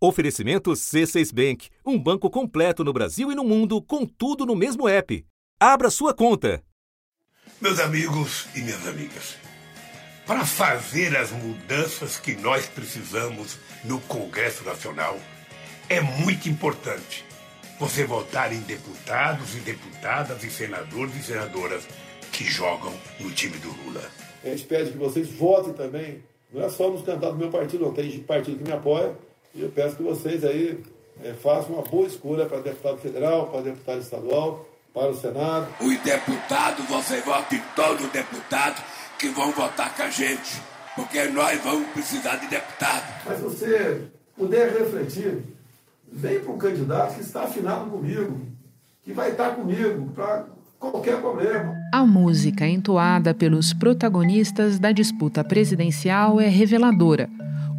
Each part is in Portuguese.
Oferecimento C6 Bank, um banco completo no Brasil e no mundo, com tudo no mesmo app. Abra sua conta. Meus amigos e minhas amigas, para fazer as mudanças que nós precisamos no Congresso Nacional, é muito importante você votar em deputados e deputadas e senadores e senadoras que jogam no time do Lula. A gente pede que vocês votem também, não é só nos candidatos do meu partido, não, tem partido que me apoia, e eu peço que vocês aí é, façam uma boa escolha para deputado federal, para deputado estadual, para o Senado. Os deputados, você vota em todos os deputados que vão votar com a gente, porque nós vamos precisar de deputado. Mas se você puder refletir, vem para um candidato que está afinado comigo, que vai estar comigo para qualquer problema. A música entoada pelos protagonistas da disputa presidencial é reveladora.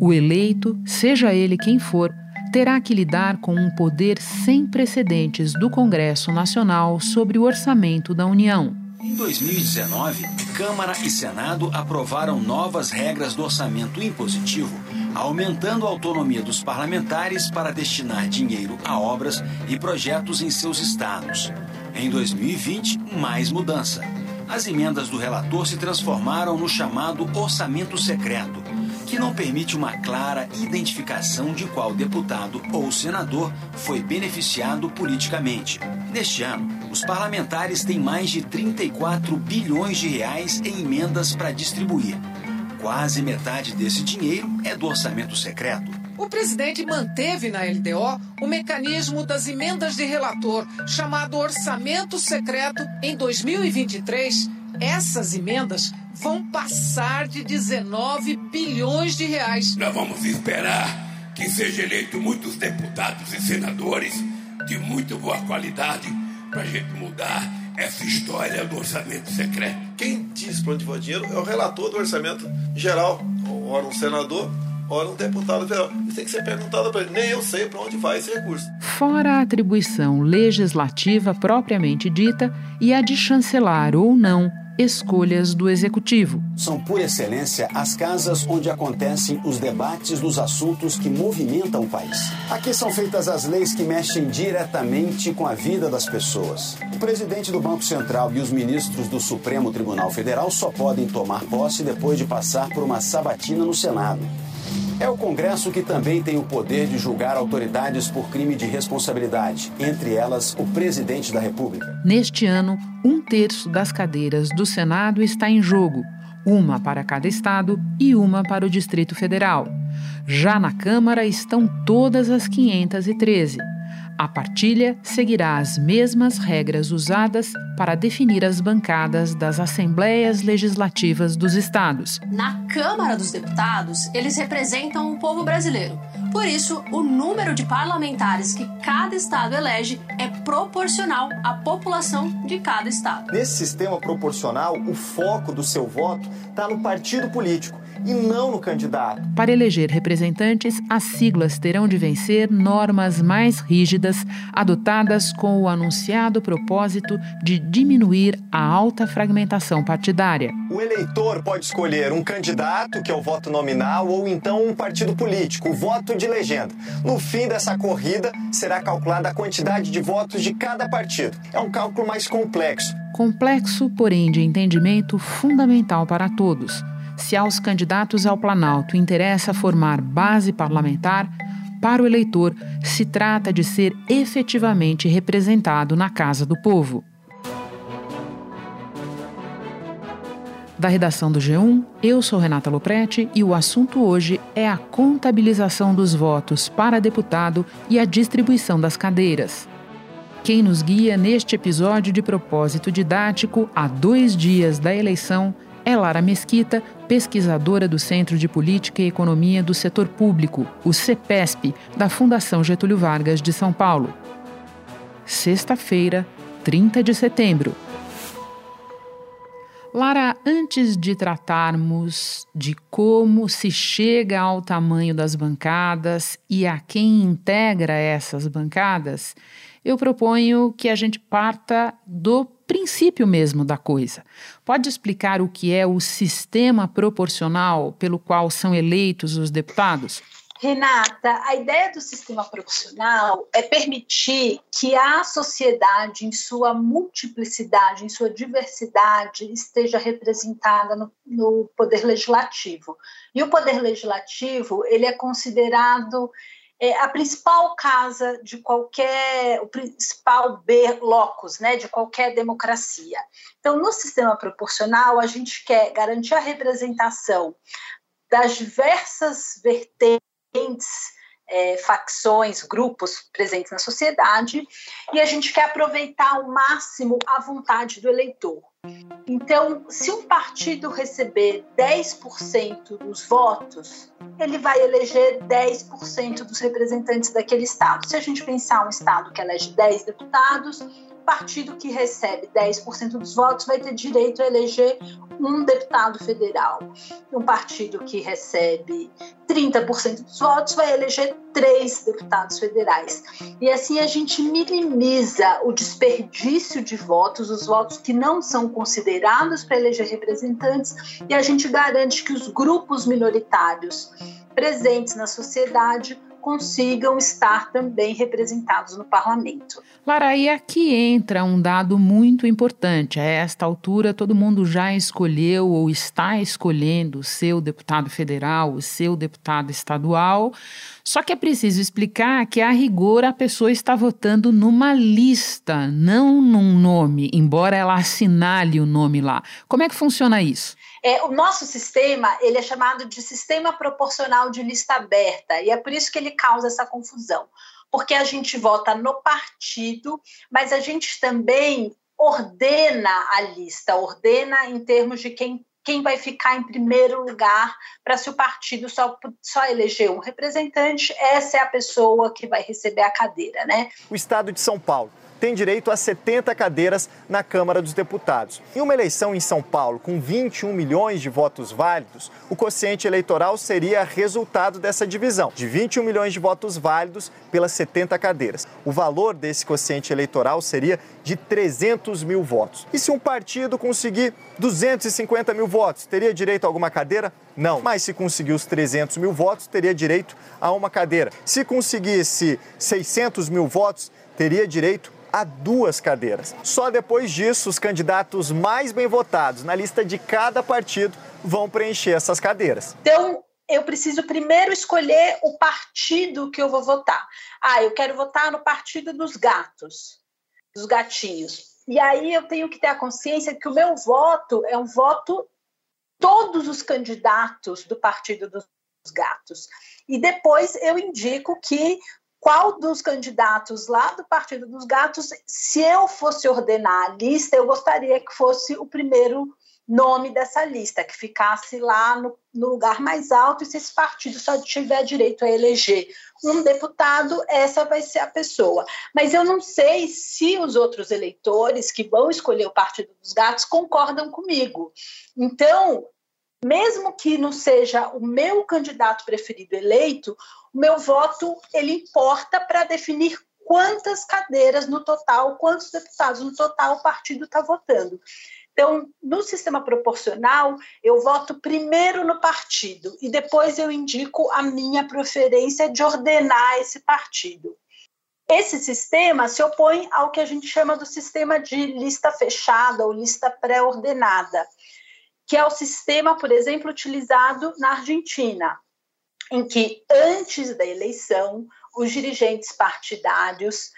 O eleito, seja ele quem for, terá que lidar com um poder sem precedentes do Congresso Nacional sobre o orçamento da União. Em 2019, Câmara e Senado aprovaram novas regras do orçamento impositivo, aumentando a autonomia dos parlamentares para destinar dinheiro a obras e projetos em seus estados. Em 2020, mais mudança. As emendas do relator se transformaram no chamado orçamento secreto que não permite uma clara identificação de qual deputado ou senador foi beneficiado politicamente. Neste ano, os parlamentares têm mais de 34 bilhões de reais em emendas para distribuir. Quase metade desse dinheiro é do orçamento secreto. O presidente manteve na LDO o mecanismo das emendas de relator, chamado orçamento secreto, em 2023 essas emendas vão passar de 19 bilhões de reais. Nós vamos esperar que sejam eleitos muitos deputados e senadores de muito boa qualidade para a gente mudar essa história do orçamento secreto. Quem diz para onde vai o dinheiro é o relator do orçamento geral, ora um senador, ora um deputado federal. Isso tem que ser perguntado para ele. Nem eu sei para onde vai esse recurso. Fora a atribuição legislativa propriamente dita e a de chancelar ou não escolhas do executivo. São, por excelência, as casas onde acontecem os debates dos assuntos que movimentam o país. Aqui são feitas as leis que mexem diretamente com a vida das pessoas. O presidente do Banco Central e os ministros do Supremo Tribunal Federal só podem tomar posse depois de passar por uma sabatina no Senado. É o Congresso que também tem o poder de julgar autoridades por crime de responsabilidade, entre elas o presidente da República. Neste ano, um terço das cadeiras do Senado está em jogo, uma para cada estado e uma para o Distrito Federal. Já na Câmara estão todas as 513. A partilha seguirá as mesmas regras usadas para definir as bancadas das assembleias legislativas dos estados. Na Câmara dos Deputados, eles representam o povo brasileiro. Por isso, o número de parlamentares que cada estado elege é proporcional à população de cada estado. Nesse sistema proporcional, o foco do seu voto está no partido político e não no candidato. Para eleger representantes, as siglas terão de vencer normas mais rígidas, adotadas com o anunciado propósito de diminuir a alta fragmentação partidária. O eleitor pode escolher um candidato, que é o voto nominal, ou então um partido político, o voto de legenda. No fim dessa corrida, será calculada a quantidade de votos de cada partido. É um cálculo mais complexo. Complexo, porém de entendimento fundamental para todos se aos candidatos ao Planalto interessa formar base parlamentar, para o eleitor se trata de ser efetivamente representado na Casa do Povo. Da redação do G1, eu sou Renata Loprete e o assunto hoje é a contabilização dos votos para deputado e a distribuição das cadeiras. Quem nos guia neste episódio de propósito didático, a dois dias da eleição, é Lara Mesquita, pesquisadora do Centro de Política e Economia do Setor Público, o CEPESP, da Fundação Getúlio Vargas de São Paulo. Sexta-feira, 30 de setembro. Lara, antes de tratarmos de como se chega ao tamanho das bancadas e a quem integra essas bancadas, eu proponho que a gente parta do princípio mesmo da coisa. Pode explicar o que é o sistema proporcional pelo qual são eleitos os deputados? Renata, a ideia do sistema proporcional é permitir que a sociedade, em sua multiplicidade, em sua diversidade, esteja representada no, no poder legislativo. E o poder legislativo ele é considerado é, a principal casa de qualquer, o principal B locus, né, de qualquer democracia. Então, no sistema proporcional, a gente quer garantir a representação das diversas vertentes é, facções, grupos presentes na sociedade, e a gente quer aproveitar ao máximo a vontade do eleitor. Então, se um partido receber 10% dos votos, ele vai eleger 10% dos representantes daquele estado. Se a gente pensar um estado que elege 10 deputados, partido que recebe 10% dos votos vai ter direito a eleger um deputado federal. Um partido que recebe 30% dos votos vai eleger três deputados federais. E assim a gente minimiza o desperdício de votos, os votos que não são considerados para eleger representantes, e a gente garante que os grupos minoritários presentes na sociedade consigam estar também representados no parlamento. Lara, e aqui entra um dado muito importante. A esta altura, todo mundo já escolheu ou está escolhendo o seu deputado federal, o seu deputado estadual. Só que é preciso explicar que, a rigor, a pessoa está votando numa lista, não num nome, embora ela assinale o nome lá. Como é que funciona isso? É, o nosso sistema ele é chamado de sistema proporcional de lista aberta e é por isso que ele causa essa confusão, porque a gente vota no partido, mas a gente também ordena a lista, ordena em termos de quem quem vai ficar em primeiro lugar para se o partido só, só eleger um representante, essa é a pessoa que vai receber a cadeira, né? O estado de São Paulo tem direito a 70 cadeiras na Câmara dos Deputados. Em uma eleição em São Paulo com 21 milhões de votos válidos, o quociente eleitoral seria resultado dessa divisão, de 21 milhões de votos válidos pelas 70 cadeiras. O valor desse quociente eleitoral seria de 300 mil votos. E se um partido conseguir 250 mil votos, teria direito a alguma cadeira? Não. Mas se conseguir os 300 mil votos, teria direito a uma cadeira. Se conseguisse 600 mil votos, teria direito a duas cadeiras. Só depois disso, os candidatos mais bem votados na lista de cada partido vão preencher essas cadeiras. Então, eu preciso primeiro escolher o partido que eu vou votar. Ah, eu quero votar no partido dos gatos, dos gatinhos. E aí eu tenho que ter a consciência que o meu voto é um voto todos os candidatos do partido dos gatos. E depois eu indico que qual dos candidatos lá do Partido dos Gatos, se eu fosse ordenar a lista, eu gostaria que fosse o primeiro nome dessa lista, que ficasse lá no, no, lugar mais alto, e se esse partido só tiver direito a eleger um deputado, essa vai ser a pessoa. Mas eu não sei se os outros eleitores que vão escolher o Partido dos Gatos concordam comigo. Então, mesmo que não seja o meu candidato preferido eleito, o meu voto ele importa para definir quantas cadeiras no total, quantos deputados no total o partido está votando. Então, no sistema proporcional, eu voto primeiro no partido e depois eu indico a minha preferência de ordenar esse partido. Esse sistema se opõe ao que a gente chama do sistema de lista fechada ou lista pré-ordenada que é o sistema, por exemplo, utilizado na Argentina, em que antes da eleição os dirigentes partidários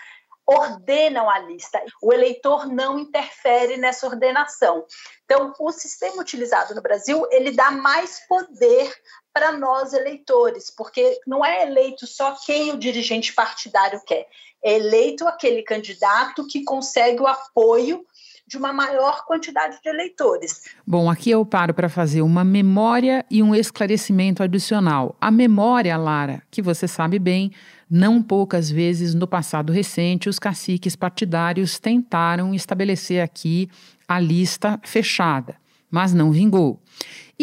ordenam a lista. O eleitor não interfere nessa ordenação. Então, o sistema utilizado no Brasil, ele dá mais poder para nós eleitores, porque não é eleito só quem o dirigente partidário quer, é eleito aquele candidato que consegue o apoio de uma maior quantidade de eleitores. Bom, aqui eu paro para fazer uma memória e um esclarecimento adicional. A memória, Lara, que você sabe bem, não poucas vezes no passado recente os caciques partidários tentaram estabelecer aqui a lista fechada. Mas não vingou.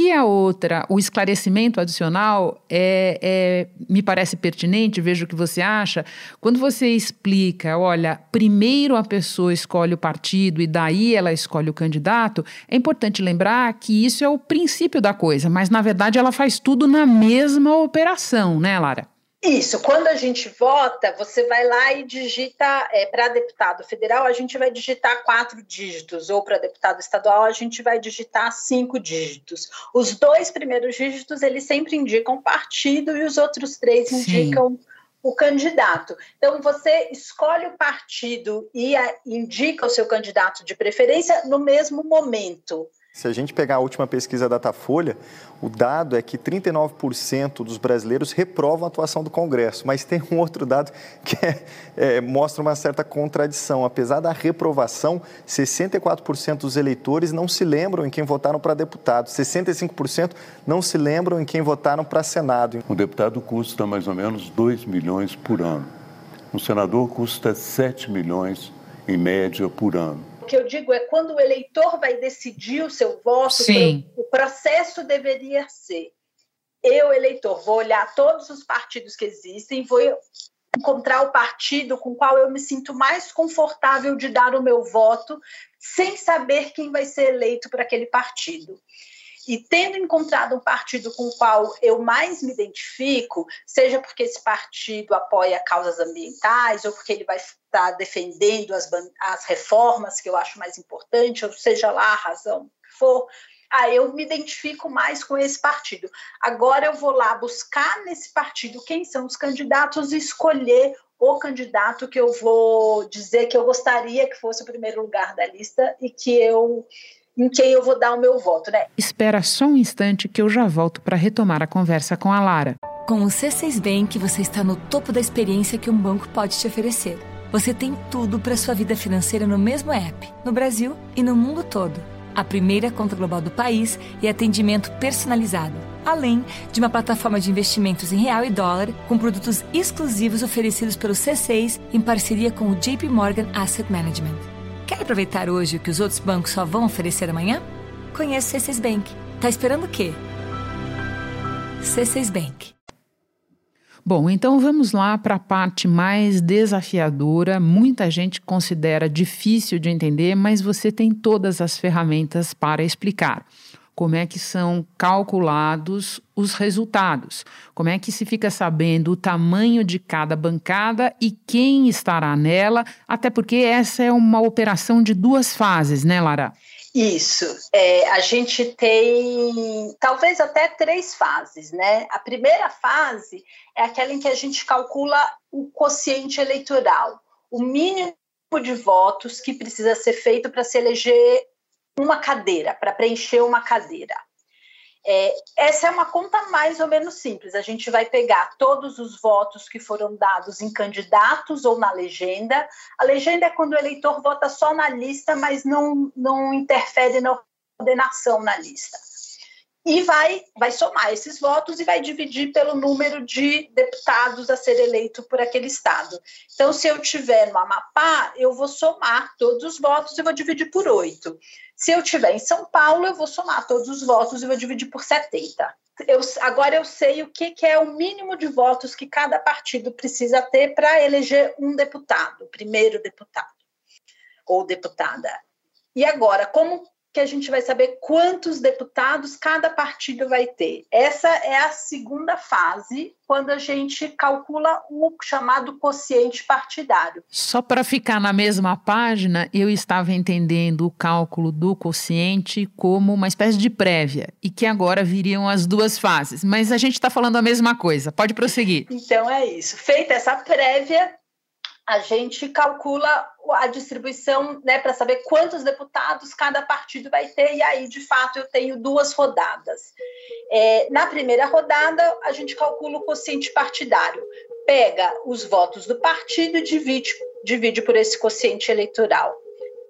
E a outra, o esclarecimento adicional, é, é, me parece pertinente, vejo o que você acha. Quando você explica, olha, primeiro a pessoa escolhe o partido e daí ela escolhe o candidato, é importante lembrar que isso é o princípio da coisa, mas na verdade ela faz tudo na mesma operação, né, Lara? Isso, quando a gente vota, você vai lá e digita, é, para deputado federal, a gente vai digitar quatro dígitos, ou para deputado estadual, a gente vai digitar cinco dígitos. Os dois primeiros dígitos, eles sempre indicam partido e os outros três Sim. indicam o candidato. Então, você escolhe o partido e a, indica o seu candidato de preferência no mesmo momento. Se a gente pegar a última pesquisa da Datafolha, o dado é que 39% dos brasileiros reprovam a atuação do Congresso, mas tem um outro dado que é, é, mostra uma certa contradição. Apesar da reprovação, 64% dos eleitores não se lembram em quem votaram para deputado, 65% não se lembram em quem votaram para Senado. Um deputado custa mais ou menos 2 milhões por ano. Um senador custa 7 milhões em média por ano que eu digo é quando o eleitor vai decidir o seu voto, Sim. o processo deveria ser: eu, eleitor, vou olhar todos os partidos que existem, vou encontrar o partido com o qual eu me sinto mais confortável de dar o meu voto, sem saber quem vai ser eleito para aquele partido. E tendo encontrado um partido com o qual eu mais me identifico, seja porque esse partido apoia causas ambientais, ou porque ele vai estar defendendo as, as reformas que eu acho mais importante, ou seja lá a razão que for, ah, eu me identifico mais com esse partido. Agora eu vou lá buscar nesse partido quem são os candidatos e escolher o candidato que eu vou dizer que eu gostaria que fosse o primeiro lugar da lista e que eu em quem eu vou dar o meu voto, né? Espera só um instante que eu já volto para retomar a conversa com a Lara. Com o C6 Bank, você está no topo da experiência que um banco pode te oferecer. Você tem tudo para sua vida financeira no mesmo app, no Brasil e no mundo todo. A primeira conta global do país e atendimento personalizado, além de uma plataforma de investimentos em real e dólar com produtos exclusivos oferecidos pelo C6 em parceria com o JP Morgan Asset Management. Quer aproveitar hoje o que os outros bancos só vão oferecer amanhã? Conheça o C6 Bank. Tá esperando o quê? C6 Bank. Bom, então vamos lá para a parte mais desafiadora. Muita gente considera difícil de entender, mas você tem todas as ferramentas para explicar como é que são calculados os resultados, como é que se fica sabendo o tamanho de cada bancada e quem estará nela, até porque essa é uma operação de duas fases, né, Lara? Isso. É, a gente tem talvez até três fases, né? A primeira fase é aquela em que a gente calcula o quociente eleitoral, o mínimo de votos que precisa ser feito para se eleger uma cadeira, para preencher uma cadeira. É, essa é uma conta mais ou menos simples. A gente vai pegar todos os votos que foram dados em candidatos ou na legenda. A legenda é quando o eleitor vota só na lista, mas não, não interfere na ordenação na lista e vai, vai somar esses votos e vai dividir pelo número de deputados a ser eleito por aquele estado. Então, se eu tiver no Amapá, eu vou somar todos os votos e vou dividir por oito. Se eu tiver em São Paulo, eu vou somar todos os votos e vou dividir por 70. Eu, agora eu sei o que, que é o mínimo de votos que cada partido precisa ter para eleger um deputado, primeiro deputado ou deputada. E agora, como que a gente vai saber quantos deputados cada partido vai ter. Essa é a segunda fase, quando a gente calcula o chamado quociente partidário. Só para ficar na mesma página, eu estava entendendo o cálculo do quociente como uma espécie de prévia e que agora viriam as duas fases. Mas a gente está falando a mesma coisa. Pode prosseguir. Então é isso. Feita essa prévia, a gente calcula a distribuição né, para saber quantos deputados cada partido vai ter, e aí, de fato, eu tenho duas rodadas. É, na primeira rodada, a gente calcula o quociente partidário, pega os votos do partido e divide, divide por esse quociente eleitoral.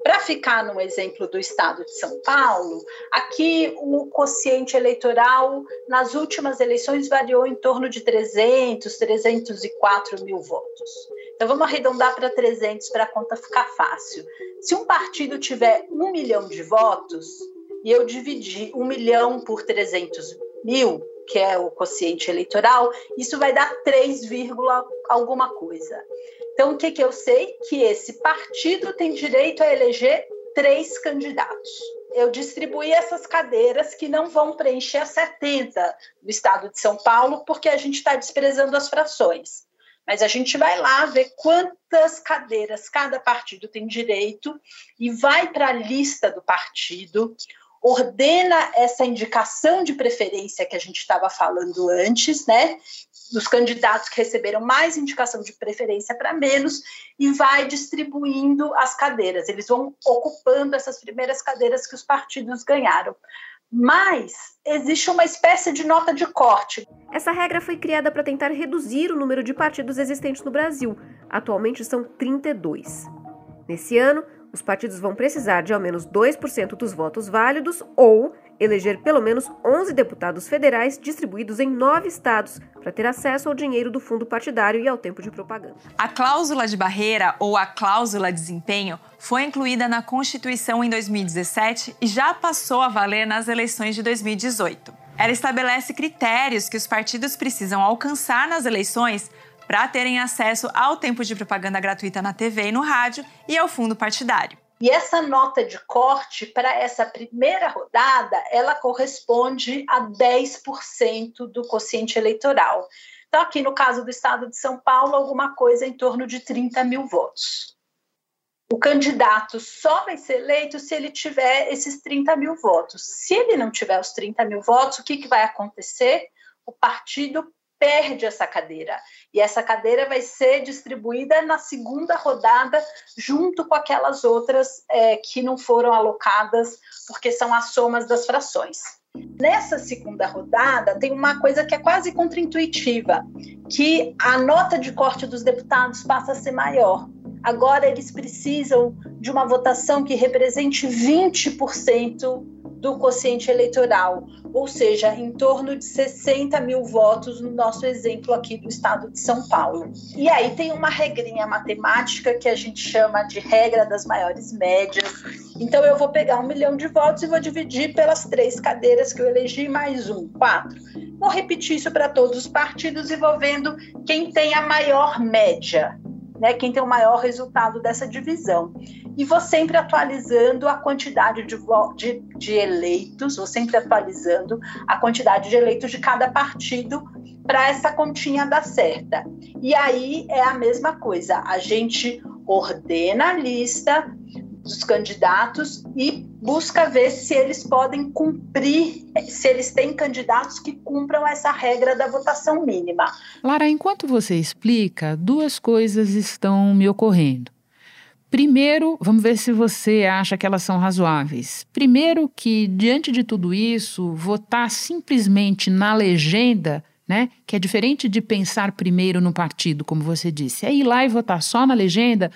Para ficar no exemplo do estado de São Paulo, aqui o quociente eleitoral nas últimas eleições variou em torno de 300, 304 mil votos. Então vamos arredondar para 300 para a conta ficar fácil. Se um partido tiver um milhão de votos, e eu dividi 1 milhão por 300 mil, que é o quociente eleitoral, isso vai dar 3, alguma coisa. Então, o que, que eu sei? Que esse partido tem direito a eleger três candidatos. Eu distribuí essas cadeiras que não vão preencher as 70 do estado de São Paulo, porque a gente está desprezando as frações. Mas a gente vai lá ver quantas cadeiras cada partido tem direito e vai para a lista do partido, ordena essa indicação de preferência que a gente estava falando antes, né? Dos candidatos que receberam mais indicação de preferência para menos, e vai distribuindo as cadeiras. Eles vão ocupando essas primeiras cadeiras que os partidos ganharam mas existe uma espécie de nota de corte. Essa regra foi criada para tentar reduzir o número de partidos existentes no Brasil. Atualmente são 32. Nesse ano, os partidos vão precisar de ao menos 2% dos votos válidos ou eleger pelo menos 11 deputados federais distribuídos em nove estados para ter acesso ao dinheiro do fundo partidário e ao tempo de propaganda. A cláusula de barreira ou a cláusula de desempenho foi incluída na Constituição em 2017 e já passou a valer nas eleições de 2018. Ela estabelece critérios que os partidos precisam alcançar nas eleições para terem acesso ao tempo de propaganda gratuita na TV e no rádio e ao fundo partidário. E essa nota de corte para essa primeira rodada, ela corresponde a 10% do quociente eleitoral. Então, aqui no caso do estado de São Paulo, alguma coisa em torno de 30 mil votos. O candidato só vai ser eleito se ele tiver esses 30 mil votos. Se ele não tiver os 30 mil votos, o que, que vai acontecer? O partido perde essa cadeira. E essa cadeira vai ser distribuída na segunda rodada, junto com aquelas outras é, que não foram alocadas, porque são as somas das frações. Nessa segunda rodada, tem uma coisa que é quase contraintuitiva, que a nota de corte dos deputados passa a ser maior. Agora eles precisam de uma votação que represente 20% do quociente eleitoral, ou seja, em torno de 60 mil votos no nosso exemplo aqui do estado de São Paulo. E aí tem uma regrinha matemática que a gente chama de regra das maiores médias. Então eu vou pegar um milhão de votos e vou dividir pelas três cadeiras que eu elegi, mais um, quatro. Vou repetir isso para todos os partidos e vou vendo quem tem a maior média né, quem tem o maior resultado dessa divisão. E vou sempre atualizando a quantidade de, de, de eleitos, vou sempre atualizando a quantidade de eleitos de cada partido para essa continha dar certa. E aí é a mesma coisa, a gente ordena a lista dos candidatos e busca ver se eles podem cumprir, se eles têm candidatos que cumpram essa regra da votação mínima. Lara, enquanto você explica, duas coisas estão me ocorrendo. Primeiro, vamos ver se você acha que elas são razoáveis. Primeiro, que diante de tudo isso, votar simplesmente na legenda, né, que é diferente de pensar primeiro no partido, como você disse, é ir lá e votar só na legenda,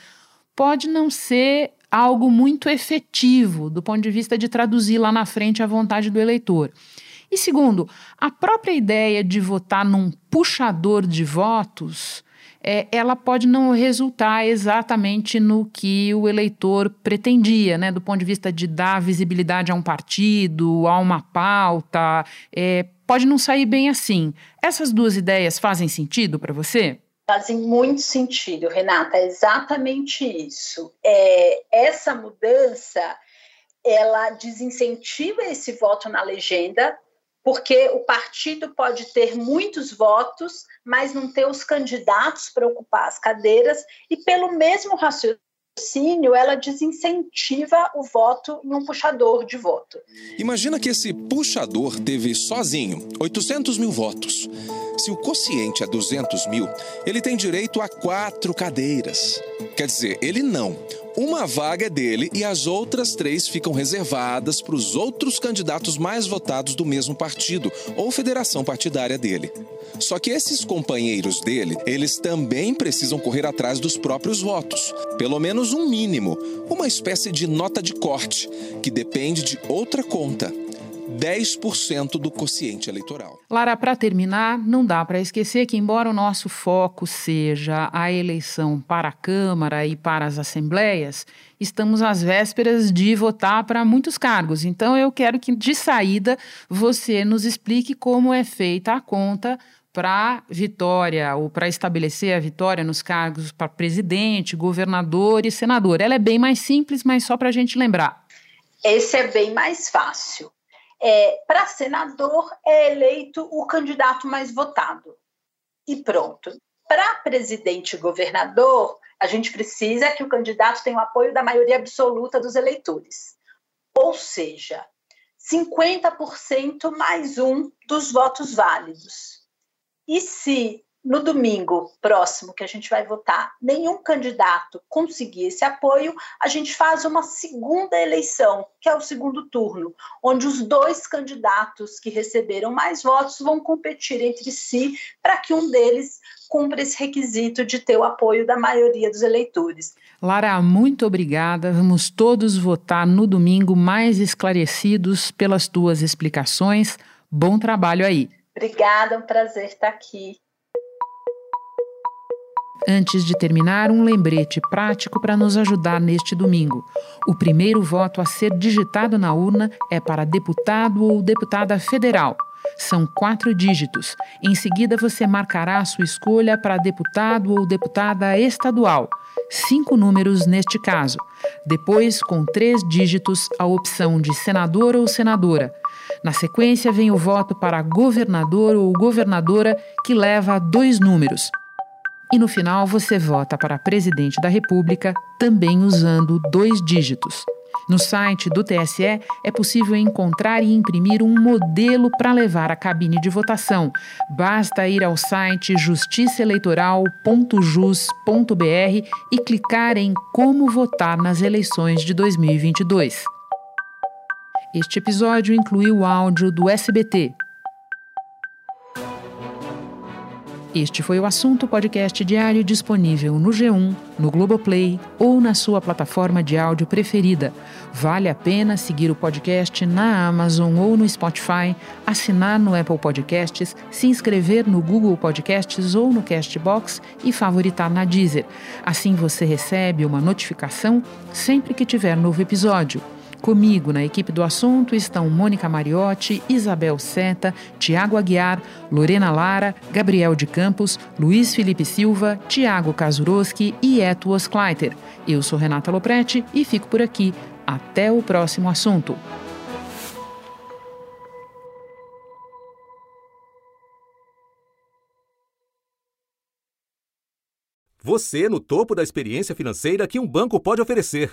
pode não ser algo muito efetivo do ponto de vista de traduzir lá na frente a vontade do eleitor. E segundo, a própria ideia de votar num puxador de votos, é, ela pode não resultar exatamente no que o eleitor pretendia, né? Do ponto de vista de dar visibilidade a um partido, a uma pauta, é, pode não sair bem assim. Essas duas ideias fazem sentido para você? Fazem muito sentido, Renata, é exatamente isso. É, essa mudança, ela desincentiva esse voto na legenda, porque o partido pode ter muitos votos, mas não ter os candidatos para ocupar as cadeiras, e pelo mesmo raciocínio, raciocínio, ela desincentiva o voto em um puxador de voto. Imagina que esse puxador teve sozinho 800 mil votos. Se o quociente é 200 mil, ele tem direito a quatro cadeiras. Quer dizer, ele não. Uma vaga é dele e as outras três ficam reservadas para os outros candidatos mais votados do mesmo partido ou federação partidária dele. Só que esses companheiros dele, eles também precisam correr atrás dos próprios votos, pelo menos um mínimo, uma espécie de nota de corte, que depende de outra conta. 10% do quociente eleitoral. Lara, para terminar, não dá para esquecer que, embora o nosso foco seja a eleição para a Câmara e para as assembleias, estamos às vésperas de votar para muitos cargos. Então, eu quero que, de saída, você nos explique como é feita a conta para vitória ou para estabelecer a vitória nos cargos para presidente, governador e senador. Ela é bem mais simples, mas só para a gente lembrar. Esse é bem mais fácil. É, para senador é eleito o candidato mais votado. E pronto. Para presidente e governador, a gente precisa que o candidato tenha o apoio da maioria absoluta dos eleitores. Ou seja, 50% mais um dos votos válidos. E se no domingo próximo que a gente vai votar, nenhum candidato conseguir esse apoio, a gente faz uma segunda eleição, que é o segundo turno, onde os dois candidatos que receberam mais votos vão competir entre si para que um deles cumpra esse requisito de ter o apoio da maioria dos eleitores. Lara, muito obrigada. Vamos todos votar no domingo mais esclarecidos pelas tuas explicações. Bom trabalho aí. Obrigada, é um prazer estar aqui. Antes de terminar, um lembrete prático para nos ajudar neste domingo. O primeiro voto a ser digitado na urna é para deputado ou deputada federal. São quatro dígitos. Em seguida, você marcará a sua escolha para deputado ou deputada estadual. Cinco números neste caso. Depois, com três dígitos, a opção de senador ou senadora. Na sequência, vem o voto para governador ou governadora, que leva dois números. E no final, você vota para presidente da República, também usando dois dígitos. No site do TSE é possível encontrar e imprimir um modelo para levar à cabine de votação. Basta ir ao site justiçaeleitoral.jus.br e clicar em Como votar nas eleições de 2022. Este episódio incluiu o áudio do SBT. Este foi o assunto podcast diário disponível no G1, no Globoplay ou na sua plataforma de áudio preferida. Vale a pena seguir o podcast na Amazon ou no Spotify, assinar no Apple Podcasts, se inscrever no Google Podcasts ou no Castbox e favoritar na Deezer. Assim você recebe uma notificação sempre que tiver novo episódio. Comigo na equipe do assunto estão Mônica Mariotti, Isabel Seta, Tiago Aguiar, Lorena Lara, Gabriel de Campos, Luiz Felipe Silva, Tiago Kazuroski e Eto Oskleiter. Eu sou Renata Loprete e fico por aqui. Até o próximo assunto. Você no topo da experiência financeira que um banco pode oferecer.